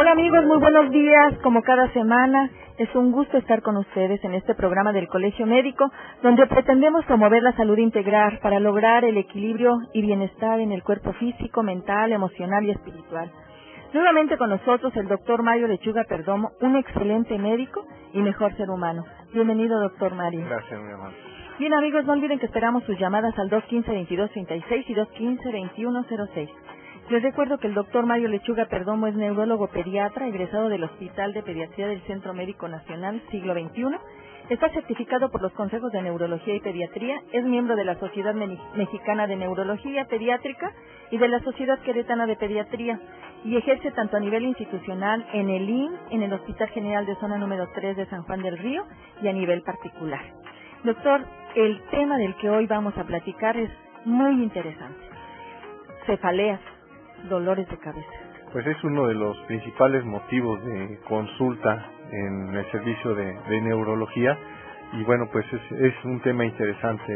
Hola amigos, muy buenos días. Como cada semana, es un gusto estar con ustedes en este programa del Colegio Médico, donde pretendemos promover la salud integral para lograr el equilibrio y bienestar en el cuerpo físico, mental, emocional y espiritual. Nuevamente con nosotros el doctor Mario Lechuga Perdomo, un excelente médico y mejor ser humano. Bienvenido, doctor Mario. Gracias, mi amor. Bien, amigos, no olviden que esperamos sus llamadas al 215-2236 y 215-2106. Les recuerdo que el doctor Mario Lechuga Perdomo es neurólogo pediatra, egresado del Hospital de Pediatría del Centro Médico Nacional Siglo XXI. Está certificado por los Consejos de Neurología y Pediatría, es miembro de la Sociedad Mexicana de Neurología Pediátrica y de la Sociedad Queretana de Pediatría y ejerce tanto a nivel institucional en el IN, en el Hospital General de Zona número 3 de San Juan del Río y a nivel particular. Doctor, el tema del que hoy vamos a platicar es muy interesante. Cefaleas dolores de cabeza? Pues es uno de los principales motivos de consulta en el servicio de, neurología y bueno, pues es, es, un tema interesante.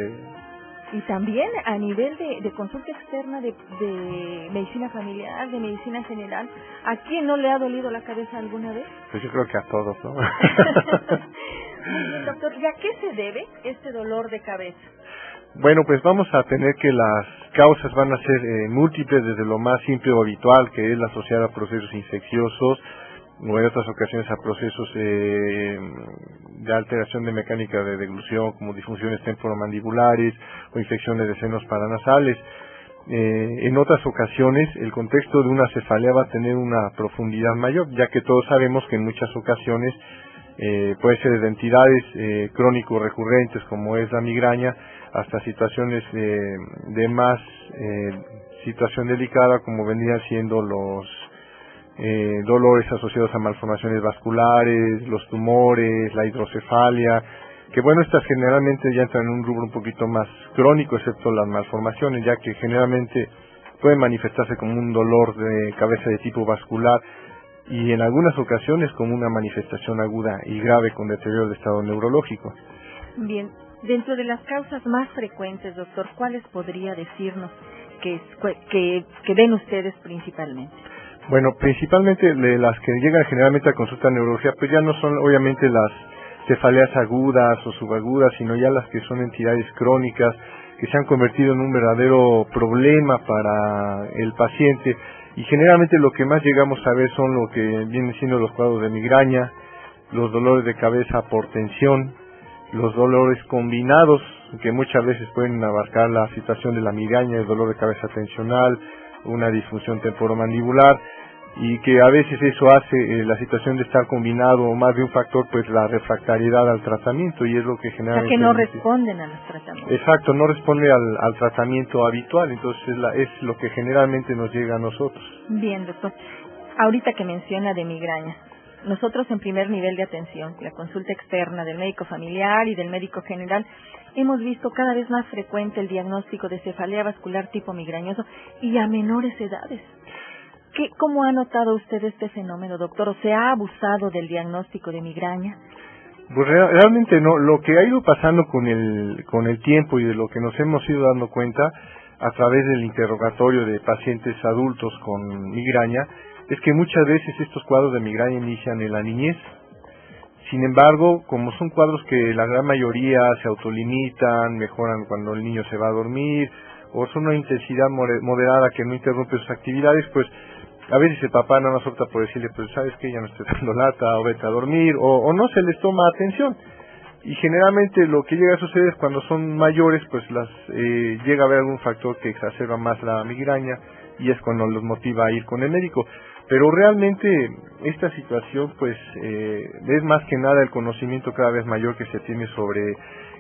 Y también a nivel de, consulta externa de, de, medicina familiar, de medicina general, ¿a quién no le ha dolido la cabeza alguna vez? Pues yo creo que a todos, ¿no? Muy bien, doctor. ¿Y a qué se debe este dolor de cabeza? Bueno, pues vamos a tener que las causas van a ser eh, múltiples, desde lo más simple o habitual, que es la asociada a procesos infecciosos, o en otras ocasiones a procesos eh, de alteración de mecánica de deglución, como disfunciones temporomandibulares o infecciones de senos paranasales. Eh, en otras ocasiones, el contexto de una cefalea va a tener una profundidad mayor, ya que todos sabemos que en muchas ocasiones puede ser de entidades crónico recurrentes, como es la migraña, hasta situaciones de más eh, situación delicada como vendrían siendo los eh, dolores asociados a malformaciones vasculares, los tumores, la hidrocefalia, que bueno, estas generalmente ya entran en un rubro un poquito más crónico, excepto las malformaciones, ya que generalmente pueden manifestarse como un dolor de cabeza de tipo vascular y en algunas ocasiones como una manifestación aguda y grave con deterioro de estado neurológico. Bien, Dentro de las causas más frecuentes, doctor, ¿cuáles podría decirnos que, que, ven ustedes principalmente? Bueno, principalmente las que llegan generalmente a consulta de neurología, pues ya no son obviamente las cefaleas agudas o subagudas, sino ya las que son entidades crónicas que se han convertido en un verdadero problema para el paciente y generalmente lo que más llegamos a ver son lo que vienen siendo los cuadros de migraña, los dolores de cabeza por tensión, los dolores combinados, que muchas veces pueden abarcar la situación de la migraña, el dolor de cabeza tensional, una disfunción temporomandibular, y que a veces eso hace eh, la situación de estar combinado o más de un factor, pues la refractariedad al tratamiento, y es lo que generalmente... O que no responden a los tratamientos. Exacto, no responde al, al tratamiento habitual, entonces es, la, es lo que generalmente nos llega a nosotros. Bien, doctor. Ahorita que menciona de migraña, nosotros en primer nivel de atención, la consulta externa del médico familiar y del médico general, hemos visto cada vez más frecuente el diagnóstico de cefalea vascular tipo migrañoso y a menores edades. ¿Qué, ¿Cómo ha notado usted este fenómeno, doctor? ¿O se ha abusado del diagnóstico de migraña? Pues realmente no. Lo que ha ido pasando con el, con el tiempo y de lo que nos hemos ido dando cuenta a través del interrogatorio de pacientes adultos con migraña es que muchas veces estos cuadros de migraña inician en la niñez. Sin embargo, como son cuadros que la gran mayoría se autolimitan, mejoran cuando el niño se va a dormir, o son una intensidad moderada que no interrumpe sus actividades, pues a veces el papá no nos opta por decirle, pues sabes que ya no estoy dando lata, o vete a dormir, o, no se les toma atención. Y generalmente lo que llega a suceder es cuando son mayores, pues las eh, llega a haber algún factor que exacerba más la migraña y es cuando los motiva a ir con el médico. Pero realmente esta situación pues eh, es más que nada el conocimiento cada vez mayor que se tiene sobre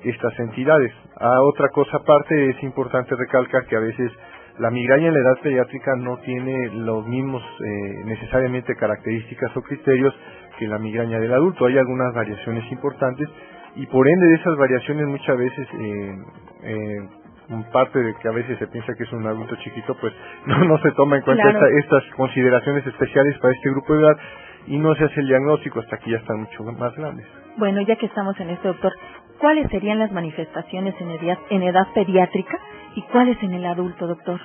estas entidades. A otra cosa aparte es importante recalcar que a veces la migraña en la edad pediátrica no tiene los mismos eh, necesariamente características o criterios que la migraña del adulto. Hay algunas variaciones importantes y por ende de esas variaciones muchas veces eh, eh parte de que a veces se piensa que es un adulto chiquito, pues no, no se toma en cuenta estas consideraciones especiales para este grupo de edad y no se hace el diagnóstico hasta que ya están mucho más grandes. Bueno, ya que estamos en esto, doctor, ¿cuáles serían las manifestaciones en edad, en edad pediátrica y cuáles en el adulto, doctor?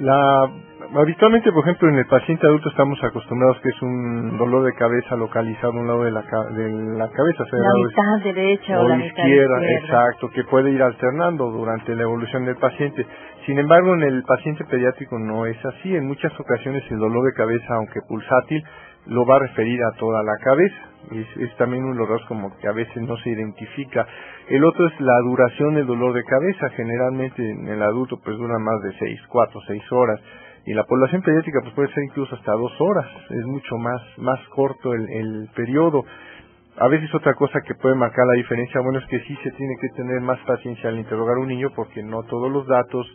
La, habitualmente, por ejemplo, en el paciente adulto estamos acostumbrados que es un dolor de cabeza localizado a un lado de la, de la cabeza. la mitad derecha o, la mitad izquierda, exacto, que puede ir alternando durante la evolución del paciente. Sin embargo, en el paciente pediátrico no es así. En muchas ocasiones el dolor de cabeza, aunque pulsátil, lo va a referir a toda la cabeza. Es, es también un dolor como que a veces no se identifica. El otro es la duración del dolor de cabeza. Generalmente en el adulto pues dura más de 6, 4, 6 horas. Y la población pediátrica pues puede ser incluso hasta 2 horas. Es mucho más, más corto el, el periodo. A veces otra cosa que puede marcar la diferencia, bueno, es que sí se tiene que tener más paciencia al interrogar a un niño porque no todos los datos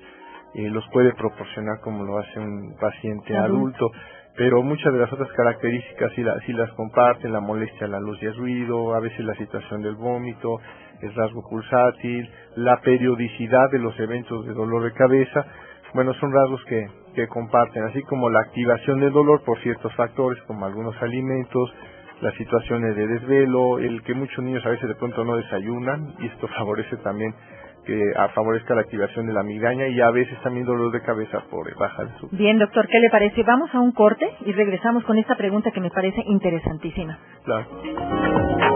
eh, los puede proporcionar como lo hace un paciente adulto pero muchas de las otras características sí, la, las comparten, la molestia la luz y el ruido, a veces la situación del vómito, el rasgo pulsátil, la periodicidad de los eventos de dolor de cabeza, bueno, son rasgos que, que comparten, así como la activación del dolor por ciertos factores como algunos alimentos, las situaciones de desvelo, el que muchos niños a veces de pronto no desayunan y esto favorece también que favorezca la activación de la migraña y a veces también dolor de cabeza por baja de azúcar. Bien, doctor, ¿qué le parece? Vamos a un corte y regresamos con esta pregunta que me parece interesantísima. Claro.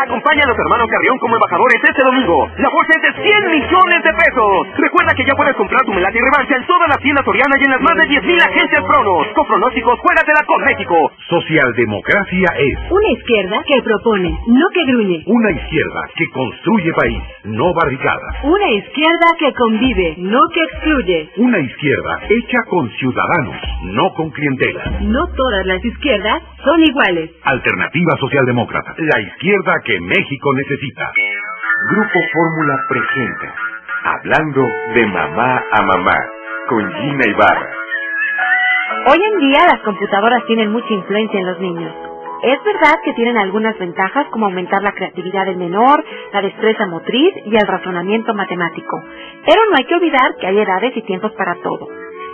Acompaña a los hermanos Carrión como embajadores este domingo. La bolsa es de 100 millones de pesos. Recuerda que ya puedes comprar tu melate y revancha en todas las tiendas Soriana y en las más de 10.000 agencias Pronos. Con pronósticos, juégatela con México. Socialdemocracia es una izquierda que propone, no que gruñe. Una izquierda que construye país, no barricadas. Una izquierda que convive, no que excluye. Una izquierda hecha con ciudadanos, no con clientela. No todas las izquierdas son iguales. Alternativa Socialdemócrata. La izquierda que México necesita. Grupo Fórmula presenta Hablando de mamá a mamá con Gina Ibarra. Hoy en día las computadoras tienen mucha influencia en los niños. Es verdad que tienen algunas ventajas como aumentar la creatividad del menor, la destreza motriz y el razonamiento matemático. Pero no hay que olvidar que hay edades y tiempos para todo.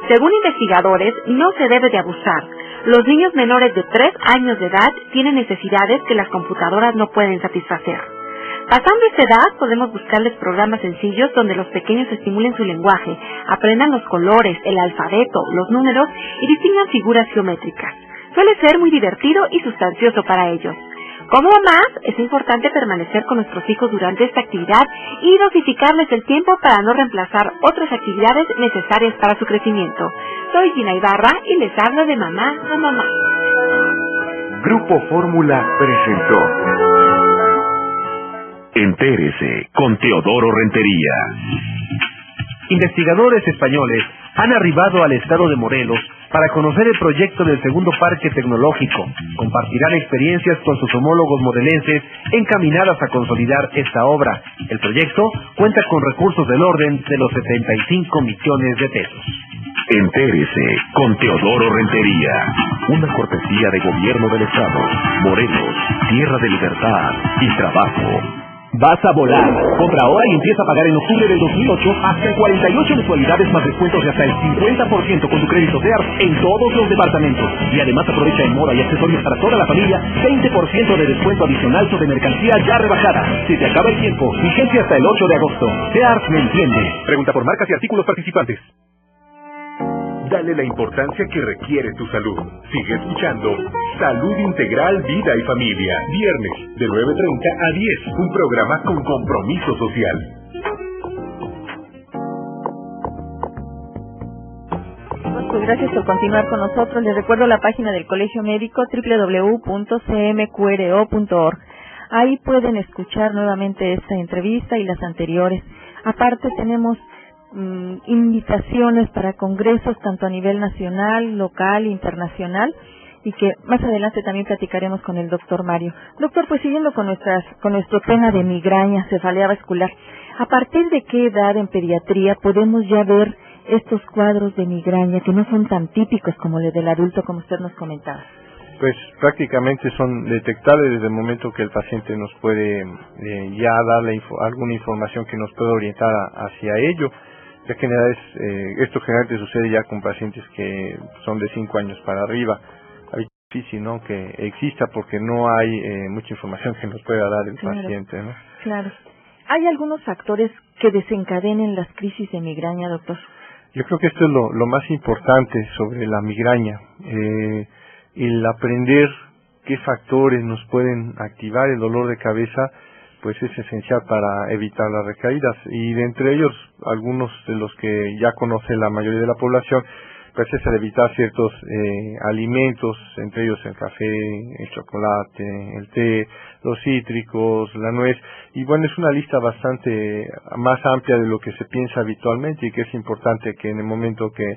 Según investigadores, no se debe de abusar. Los niños menores de 3 años de edad tienen necesidades que las computadoras no pueden satisfacer. Pasando esta edad, podemos buscarles programas sencillos donde los pequeños estimulen su lenguaje, aprendan los colores, el alfabeto, los números y distingan figuras geométricas. Suele ser muy divertido y sustancioso para ellos. Como mamás, es importante permanecer con nuestros hijos durante esta actividad y dosificarles el tiempo para no reemplazar otras actividades necesarias para su crecimiento. Soy Gina Ibarra y les hablo de mamá a mamá. Grupo Fórmula presentó Entérese con Teodoro Rentería. Investigadores españoles han arribado al estado de Morelos para conocer el proyecto del segundo parque tecnológico. Compartirán experiencias con sus homólogos morelenses encaminadas a consolidar esta obra. El proyecto cuenta con recursos del orden de los 75 millones de pesos. Entérese con Teodoro Rentería. Una cortesía de gobierno del Estado. Morelos, tierra de libertad y trabajo. Vas a volar. Compra ahora y empieza a pagar en octubre del 2008 hasta 48 mensualidades más descuentos de hasta el 50% con tu crédito SEAR en todos los departamentos. Y además aprovecha en moda y accesorios para toda la familia 20% de descuento adicional sobre mercancía ya rebajada. Si te acaba el tiempo, vigencia hasta el 8 de agosto. SEAR me entiende. Pregunta por marcas y artículos participantes. Dale la importancia que requiere tu salud. Sigue escuchando Salud Integral, Vida y Familia. Viernes de 9.30 a 10. Un programa con compromiso social. Pues gracias por continuar con nosotros. Les recuerdo la página del Colegio Médico www.cmqro.org. Ahí pueden escuchar nuevamente esta entrevista y las anteriores. Aparte tenemos Mm, invitaciones para congresos tanto a nivel nacional, local, internacional y que más adelante también platicaremos con el doctor Mario. Doctor, pues siguiendo con nuestras, con nuestro tema de migraña, cefalea vascular, ¿a partir de qué edad en pediatría podemos ya ver estos cuadros de migraña que no son tan típicos como los del adulto como usted nos comentaba? Pues prácticamente son detectables desde el momento que el paciente nos puede eh, ya darle alguna información que nos pueda orientar hacia ello ya que eh, esto generalmente sucede ya con pacientes que son de 5 años para arriba. Es difícil ¿no? que exista porque no hay eh, mucha información que nos pueda dar el paciente. ¿no? Claro. ¿Hay algunos factores que desencadenen las crisis de migraña, doctor? Yo creo que esto es lo, lo más importante sobre la migraña, eh, el aprender qué factores nos pueden activar el dolor de cabeza, pues es esencial para evitar las recaídas. Y de entre ellos, algunos de los que ya conoce la mayoría de la población, pues es el evitar ciertos eh, alimentos, entre ellos el café, el chocolate, el té, los cítricos, la nuez. Y bueno, es una lista bastante más amplia de lo que se piensa habitualmente y que es importante que en el momento que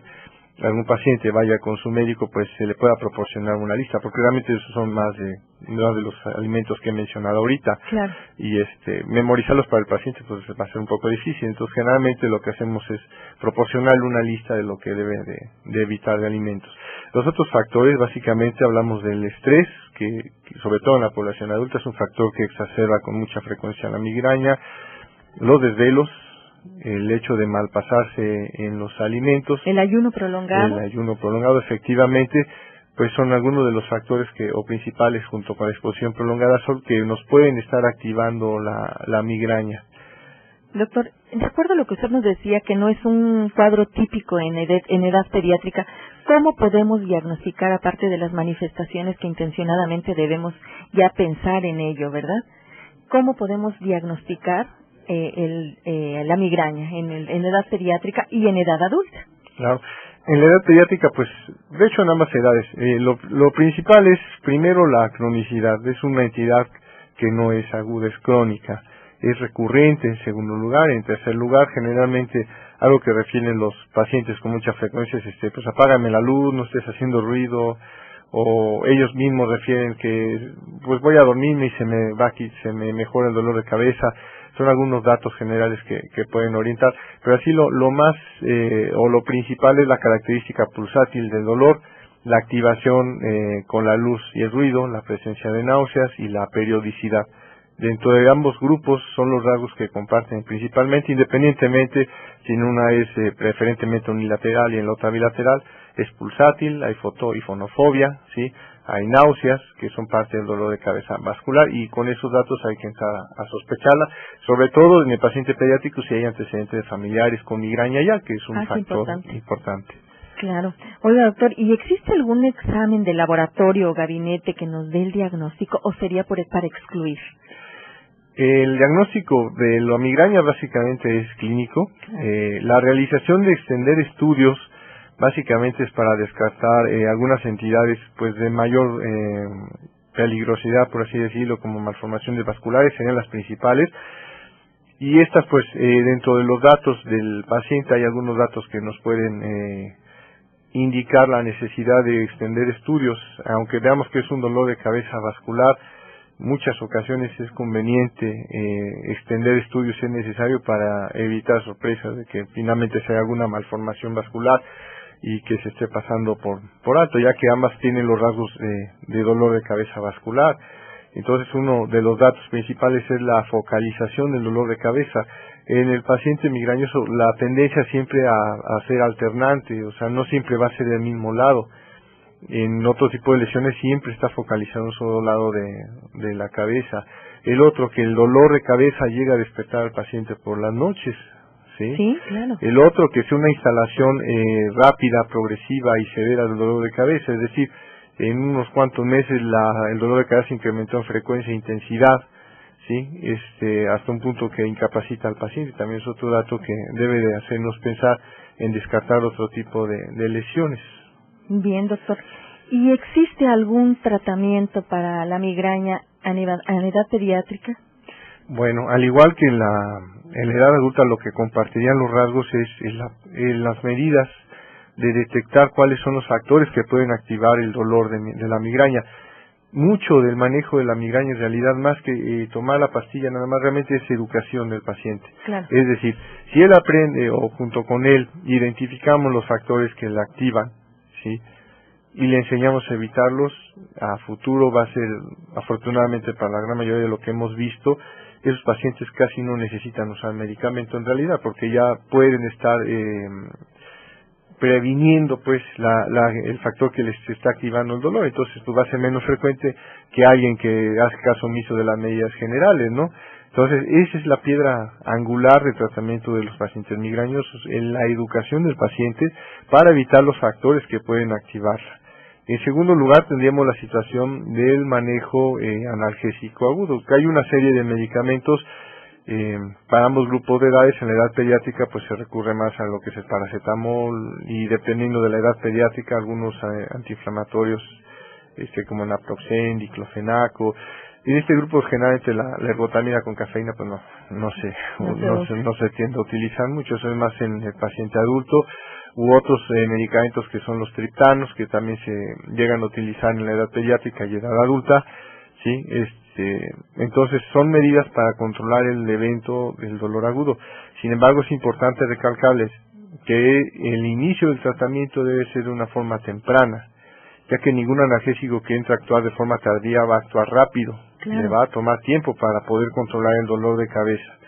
algún paciente vaya con su médico, pues se le pueda proporcionar una lista, porque realmente esos son más de, más de los alimentos que he mencionado ahorita. Claro. Y este, memorizarlos para el paciente, pues va a ser un poco difícil. Entonces, generalmente lo que hacemos es proporcionarle una lista de lo que debe de, evitar de alimentos. Los otros factores, básicamente hablamos del estrés, que, sobre todo en la población adulta es un factor que exacerba con mucha frecuencia la migraña, los desvelos, el hecho de malpasarse en los alimentos. El ayuno prolongado. El ayuno prolongado, efectivamente, pues son algunos de los factores que, o principales junto con la exposición prolongada, son que nos pueden estar activando la, la migraña. Doctor, de acuerdo a lo que usted nos decía, que no es un cuadro típico en edad, en edad pediátrica, ¿cómo podemos diagnosticar, aparte de las manifestaciones que intencionadamente debemos ya pensar en ello, verdad? ¿Cómo podemos diagnosticar eh, el, eh, la migraña en, el, en edad pediátrica y en edad adulta. Claro. En la edad pediátrica, pues, de hecho en ambas edades, eh, lo, lo principal es primero la cronicidad. Es una entidad que no es aguda, es crónica. Es recurrente en segundo lugar. En tercer lugar, generalmente algo que refieren los pacientes con mucha frecuencia es, este, pues apágame la luz, no estés haciendo ruido, o ellos mismos refieren que pues voy a dormirme y se me va aquí, se me mejora el dolor de cabeza son algunos datos generales que, pueden orientar, pero así lo, lo más eh, o lo principal es la característica pulsátil del dolor, la activación eh, con la luz y el ruido, la presencia de náuseas y la periodicidad. Dentro de ambos grupos son los rasgos que comparten principalmente, independientemente si en una es eh, preferentemente unilateral y en la otra bilateral, es pulsátil, hay foto y fonofobia, ¿sí? Hay náuseas, que son parte del dolor de cabeza vascular, y con esos datos hay que entrar a, sospecharla, sobre todo en el paciente pediátrico si hay antecedentes de familiares con migraña ya, que es un Ah, factor importante. importante. Claro. Oiga, doctor, ¿y existe algún examen de laboratorio o gabinete que nos dé el diagnóstico o sería por, para excluir? El diagnóstico de la migraña básicamente es clínico. Eh, la realización de extender estudios básicamente es para descartar eh, algunas entidades pues de mayor eh, peligrosidad, por así decirlo, como malformaciones vasculares, serían las principales. Y estas pues eh, dentro de los datos del paciente hay algunos datos que nos pueden eh, indicar la necesidad de extender estudios, aunque veamos que es un dolor de cabeza vascular, muchas ocasiones es conveniente eh, extender estudios si es necesario para evitar sorpresas de que finalmente sea alguna malformación vascular y que se esté pasando por, por alto, ya que ambas tienen los rasgos de, dolor de cabeza vascular. Entonces uno de los datos principales es la focalización del dolor de cabeza. En el paciente migrañoso la tendencia siempre a, a ser alternante, o sea, no siempre va a ser del mismo lado. En otro tipo de lesiones siempre está focalizado en un solo lado de, de la cabeza. El otro, que el dolor de cabeza llega a despertar al paciente por las noches, ¿sí? Sí, claro. El otro, que es una instalación eh, rápida, progresiva y severa del dolor de cabeza, es decir, en unos cuantos meses la, el dolor de cabeza incrementó en frecuencia e intensidad, ¿sí? Este, hasta un punto que incapacita al paciente. También es otro dato que debe de hacernos pensar en descartar otro tipo de, de lesiones. Bien, doctor. ¿Y existe algún tratamiento para la migraña a edad, a edad pediátrica? Bueno, al igual que en la, en la edad adulta, lo que compartirían los rasgos es, es la- eh, las medidas de detectar cuáles son los factores que pueden activar el dolor de, de la migraña. Mucho del manejo de la migraña en realidad, más que eh, tomar la pastilla, nada más realmente es educación del paciente. Claro. Es decir, si él aprende o junto con él identificamos los factores que la activan, ¿sí? Y le enseñamos a evitarlos, a futuro va a ser, afortunadamente para la gran mayoría de lo que hemos visto, esos pacientes casi no necesitan usar medicamento en realidad, porque ya pueden estar eh, previniendo pues la, la- el factor que les está activando el dolor, entonces pues va a ser menos frecuente que alguien que hace caso omiso de las medidas generales, ¿no? Entonces, esa es la piedra angular de tratamiento de los pacientes migrañosos, en la educación del paciente para evitar los factores que pueden activarla. En segundo lugar, tendríamos la situación del manejo eh, analgésico agudo, que hay una serie de medicamentos eh, para ambos grupos de edades. En la edad pediátrica, pues se recurre más a lo que es el paracetamol y dependiendo de la edad pediátrica, algunos eh, antiinflamatorios, este, como naproxen, diclofenaco, en este grupo generalmente la, la ergotamina con cafeína pues no no se no, se, no se tiende a utilizar mucho, eso es más en el paciente adulto u otros eh, medicamentos que son los triptanos que también se llegan a utilizar en la edad pediátrica y edad adulta, sí, este, entonces son medidas para controlar el evento del dolor agudo. Sin embargo, es importante recalcarles que el inicio del tratamiento debe ser de una forma temprana, ya que ningún analgésico que entre a actuar de forma tardía va a actuar rápido, le va a tomar tiempo para poder controlar el dolor de cabeza.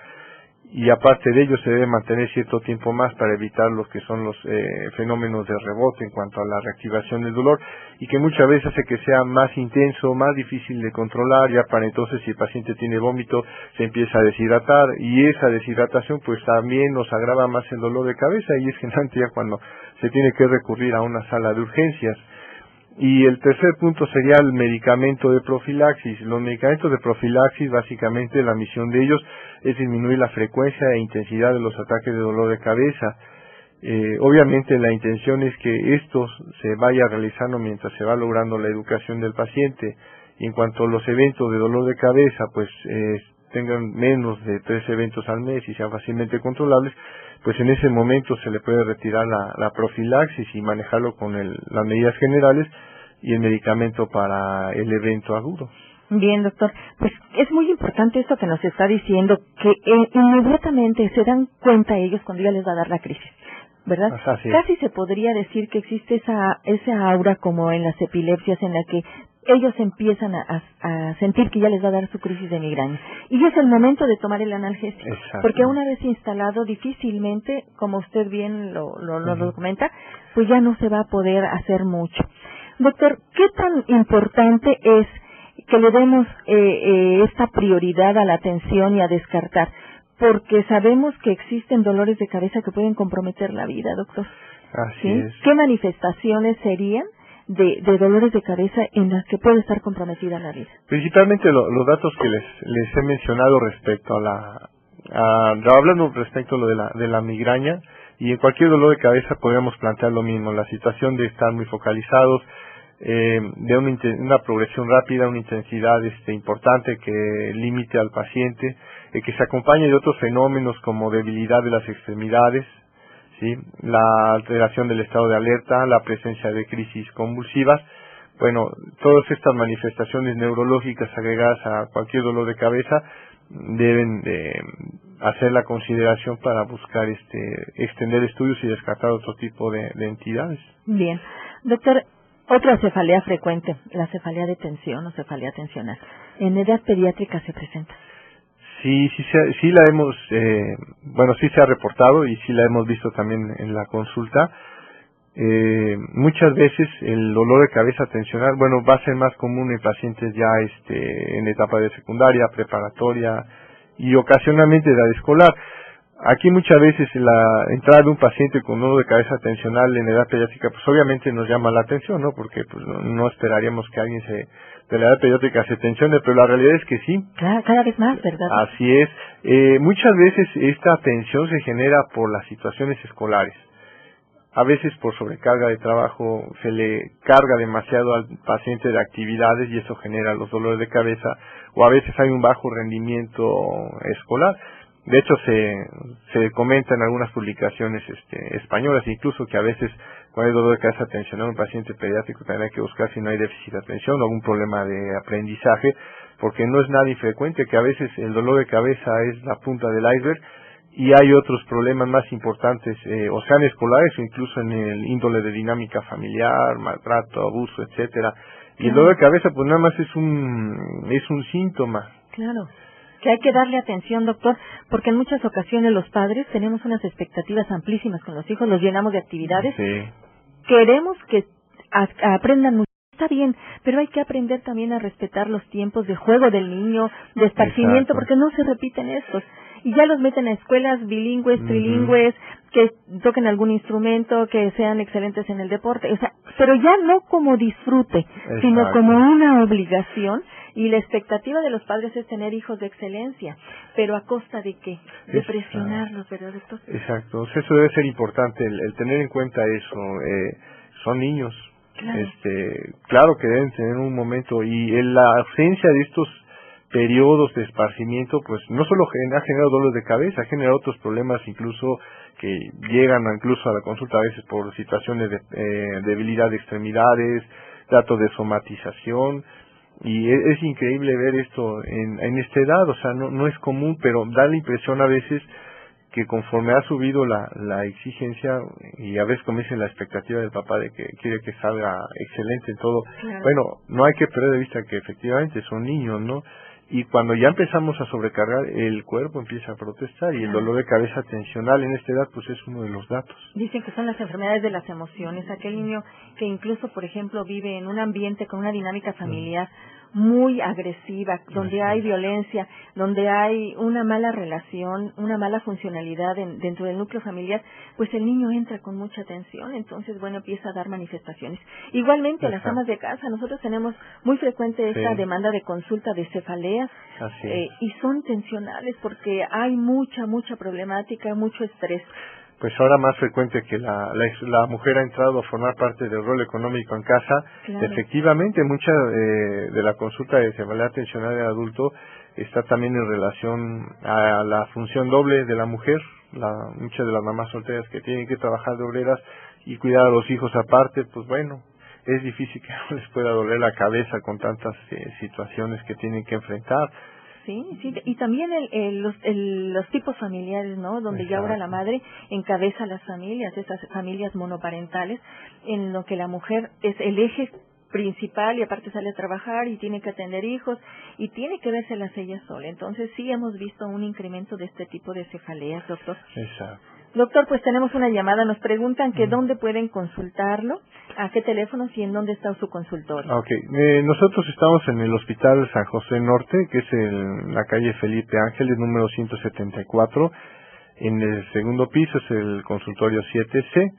Y aparte de ello se debe mantener cierto tiempo más para evitar lo que son los eh, fenómenos de rebote en cuanto a la reactivación del dolor y que muchas veces hace que sea más intenso, más difícil de controlar, ya para entonces si el paciente tiene vómito se empieza a deshidratar y esa deshidratación pues también nos agrava más el dolor de cabeza y es generalmente ya cuando se tiene que recurrir a una sala de urgencias. Y el tercer punto sería el medicamento de profilaxis. Los medicamentos de profilaxis, básicamente la misión de ellos es disminuir la frecuencia e intensidad de los ataques de dolor de cabeza. Eh, obviamente la intención es que esto se vaya realizando mientras se va logrando la educación del paciente. Y en cuanto a los eventos de dolor de cabeza, pues eh, tengan menos de tres eventos al mes y sean fácilmente controlables, pues en ese momento se le puede retirar la, la profilaxis y manejarlo con el, las medidas generales y el medicamento para el evento agudo. Bien, doctor. Pues es muy importante esto que nos está diciendo, que eh, inmediatamente se dan cuenta ellos cuando ya les va a dar la crisis, ¿verdad? Casi se podría decir que existe esa, esa aura como en las epilepsias en la que ellos empiezan a, a, sentir que ya les va a dar su crisis de migraña. Y es el momento de tomar el analgésico. Porque una vez instalado, difícilmente, como usted bien lo, lo, lo documenta, pues ya no se va a poder hacer mucho. Doctor, ¿qué tan importante es que le demos eh, eh, esta prioridad a la atención y a descartar? Porque sabemos que existen dolores de cabeza que pueden comprometer la vida, doctor. Así es. ¿Qué manifestaciones serían de, de, dolores de cabeza en las que puede estar comprometida la vida? Principalmente los datos que les, les he mencionado respecto a la, a, hablando respecto a lo de la, de la migraña, y en cualquier dolor de cabeza podríamos plantear lo mismo, la situación de estar muy focalizados, eh, de una, una, progresión rápida, una intensidad este, importante que limite al paciente, eh, que se acompañe de otros fenómenos como debilidad de las extremidades, ¿sí? la alteración del estado de alerta, la presencia de crisis convulsivas. Bueno, todas estas manifestaciones neurológicas agregadas a cualquier dolor de cabeza deben de hacer la consideración para buscar este extender estudios y descartar otro tipo de, de entidades. Bien. Doctor, otra cefalea frecuente, la cefalea de tensión o cefalea tensional. ¿En edad pediátrica se presenta? Sí, sí, sí la hemos, eh, bueno, sí se ha reportado y sí la hemos visto también en la consulta. Eh, muchas veces el dolor de cabeza tensional, bueno, va a ser más común en pacientes ya este, en etapa de secundaria, preparatoria y ocasionalmente edad escolar. Aquí muchas veces la entrada de un paciente con dolor de cabeza tensional en edad pediátrica, pues obviamente nos llama la atención, ¿no? Porque pues no, esperaríamos que alguien se de la edad pediátrica se tensione, pero la realidad es que sí. Cada, cada vez más, ¿verdad? Así es. Eh, muchas veces esta tensión se genera por las situaciones escolares. A veces por sobrecarga de trabajo se le carga demasiado al paciente de actividades y eso genera los dolores de cabeza o a veces hay un bajo rendimiento escolar de hecho, se, se comenta en algunas publicaciones este, españolas, incluso que a veces cuando hay dolor de cabeza tensional un paciente pediátrico también hay que buscar si no hay déficit de atención o algún problema de aprendizaje, porque no es nada infrecuente que a veces el dolor de cabeza es la punta del iceberg y hay otros problemas más importantes, eh, o sean escolares o incluso en el índole de dinámica familiar, maltrato, abuso, etcétera. Y el dolor de cabeza pues nada más es un, es un síntoma. Claro que hay que darle atención, doctor, porque en muchas ocasiones los padres tenemos unas expectativas amplísimas con los hijos, los llenamos de actividades. Sí. Queremos que aprendan mucho está bien, pero hay que aprender también a respetar los tiempos de juego del niño, de esparcimiento, porque no se repiten estos. Y ya los meten a escuelas bilingües, trilingües, que toquen algún instrumento, que sean excelentes en el deporte, o sea, pero ya no como disfrute, sino como una obligación y la expectativa de los padres es tener hijos de excelencia, pero a costa de qué? De presionarlos, ¿verdad, doctor? Exacto, eso debe ser importante, el, tener en cuenta eso. Eh, son niños, claro. este, claro que deben tener un momento y en la ausencia de estos periodos de esparcimiento, pues no solo ha generado dolores de cabeza, ha generado otros problemas incluso que llegan incluso a la consulta a veces por situaciones de eh, debilidad de extremidades, datos de somatización, y e, es, increíble ver esto en, en esta edad, o sea, no, no es común, pero da la impresión a veces que conforme ha subido la, la exigencia y a veces dice la expectativa del papá de que quiere que salga excelente en todo, bueno, no hay que perder de vista que efectivamente son niños, ¿no? Y cuando ya empezamos a sobrecargar, el cuerpo empieza a protestar y el dolor de cabeza tensional en esta edad, pues es uno de los datos. Dicen que son las enfermedades de las emociones. Aquel niño que incluso, por ejemplo, vive en un ambiente con una dinámica familiar, muy agresiva, donde hay violencia, donde hay una mala relación, una mala funcionalidad dentro del núcleo familiar, pues el niño entra con mucha tensión, entonces, bueno, empieza a dar manifestaciones. Igualmente, las amas de casa, nosotros tenemos muy frecuente esta demanda de consulta de cefalea, eh, y son tensionales porque hay mucha, mucha problemática, mucho estrés pues ahora más frecuente que la, la, mujer ha entrado a formar parte del rol económico en casa, efectivamente mucha eh, de la consulta de cefalea atencional del adulto está también en relación a la función doble de la mujer, la, muchas de las mamás solteras que tienen que trabajar de obreras y cuidar a los hijos aparte, pues bueno, es difícil que no les pueda doler la cabeza con tantas eh, situaciones que tienen que enfrentar Sí, sí, y también el, los, los tipos familiares, ¿no? Donde ya ahora la madre encabeza las familias, esas familias monoparentales, en lo que la mujer es el eje principal y aparte sale a trabajar y tiene que atender hijos y tiene que verse las ella sola. Entonces sí hemos visto un incremento de este tipo de cefaleas, doctor. Exacto. Doctor, pues tenemos una llamada. Nos preguntan que dónde pueden consultarlo, a qué teléfonos y en dónde está su consultorio. Ok, eh, nosotros estamos en el Hospital San José Norte, que es en la calle Felipe Ángeles, número 174. En el segundo piso es el consultorio 7C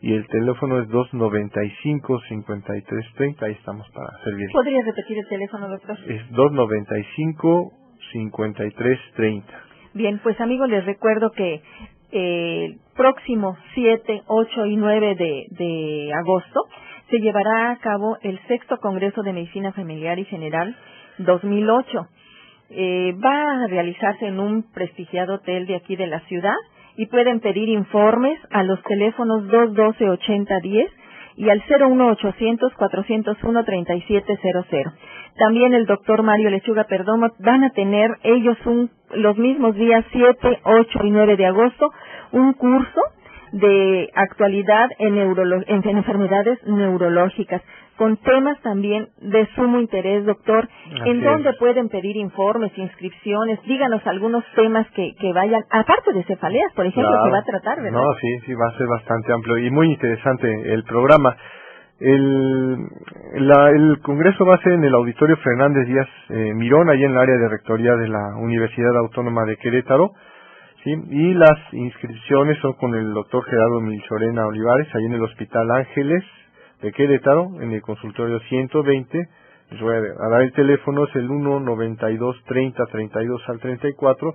y el teléfono es 295-5330. Ahí estamos para servir. ¿Podría repetir el teléfono, doctor? Es 295-5330. Bien, pues amigos, les recuerdo que el próximo 7, 8 y 9 de, de agosto se llevará a cabo el sexto Congreso de Medicina Familiar y General 2008. Eh, va a realizarse en un prestigiado hotel de aquí de la ciudad y pueden pedir informes a los teléfonos 212-8010 y al 01800-401-3700. También el doctor Mario Lechuga Perdomo van a tener ellos un, los mismos días 7, 8 y 9 de agosto un curso de actualidad en, en enfermedades neurológicas con temas también de sumo interés, doctor. ¿En dónde pueden pedir informes, inscripciones? Díganos algunos temas que, que vayan, aparte de cefaleas, por ejemplo, que va a tratar, ¿verdad? No, sí, sí, va a ser bastante amplio y muy interesante el programa. El, la, el Congreso va a ser en el Auditorio Fernández Díaz eh, Mirón, ahí en el área de rectoría de la Universidad Autónoma de Querétaro. ¿sí? Y las inscripciones son con el doctor Gerardo Milchorena Olivares, ahí en el Hospital Ángeles de Querétaro, en el consultorio 120. Les voy a dar el teléfono, es el 192 30 32 al 34.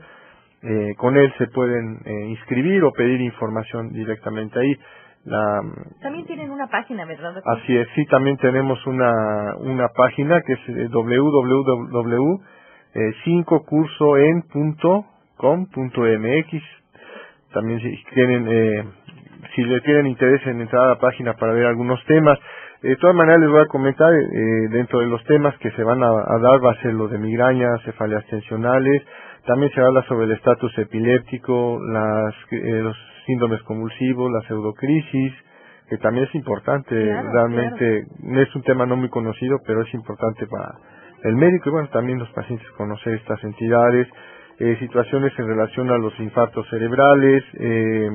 Eh, con él se pueden eh, inscribir o pedir información directamente ahí. La, también tienen una página, ¿verdad? Así es, sí, también tenemos una, una página que es eh, www.5cursoen.com.mx. También si tienen eh, si le tienen interés en entrar a la página para ver algunos temas. De todas maneras les voy a comentar, eh, dentro de los temas que se van a, dar va a ser lo de migrañas, cefaleas tensionales, también se habla sobre el estatus epiléptico, las, eh, los síndromes convulsivos, la pseudocrisis, que también es importante, realmente es un tema no muy conocido, pero es importante para el médico. Y bueno, también los pacientes conocer estas entidades, eh, situaciones en relación a los infartos cerebrales, eh,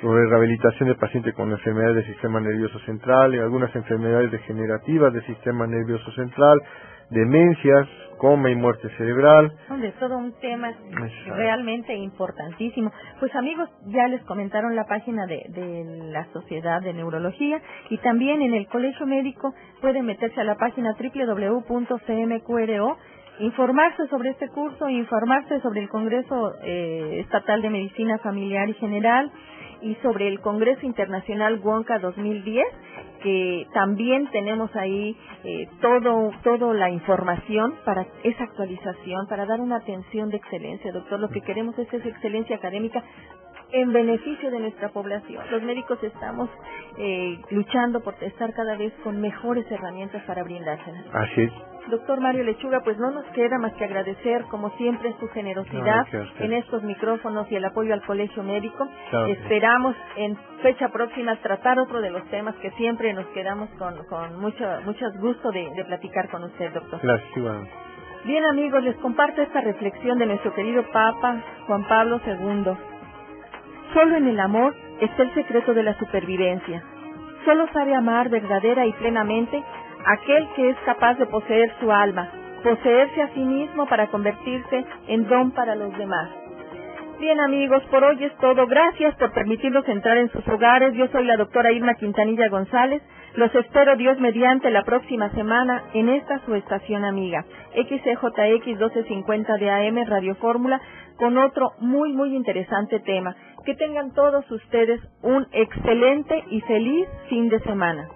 sobre rehabilitación de pacientes con enfermedades del sistema nervioso central, algunas enfermedades degenerativas del sistema nervioso central, demencias, coma y muerte cerebral. Hombre, todo un tema realmente importantísimo. Pues amigos, ya les comentaron la página de, de, la Sociedad de Neurología y también en el Colegio Médico pueden meterse a la página www.cmqro informarse sobre este curso, informarse sobre el Congreso eh, Estatal de Medicina Familiar y General y sobre el Congreso Internacional WONCA 2010 que también tenemos ahí eh, todo todo la información para esa actualización para dar una atención de excelencia doctor. Lo que queremos es esa excelencia académica en beneficio de nuestra población. Los médicos estamos eh, luchando por estar cada vez con mejores herramientas para brindárselas. Así es. Doctor Mario Lechuga, pues no nos queda más que agradecer, como siempre, su generosidad en estos micrófonos y el apoyo al Colegio Médico. Esperamos en fecha próxima tratar otro de los temas que siempre nos quedamos con, con mucho, mucho gusto de, de platicar con usted, doctor. Gracias, Bien, amigos, les comparto esta reflexión de nuestro querido Papa Juan Pablo II. Solo en el amor está el secreto de la supervivencia. Solo sabe amar verdadera y plenamente aquel que es capaz de poseer su alma, poseerse a sí mismo para convertirse en don para los demás. Bien amigos, por hoy es todo. Gracias por permitirnos entrar en sus hogares. Yo soy la doctora Irma Quintanilla González. Los espero Dios mediante la próxima semana en esta su estación amiga, XCJX 1250 de AM Radio Fórmula, con otro muy muy interesante tema. Que tengan todos ustedes un excelente y feliz fin de semana.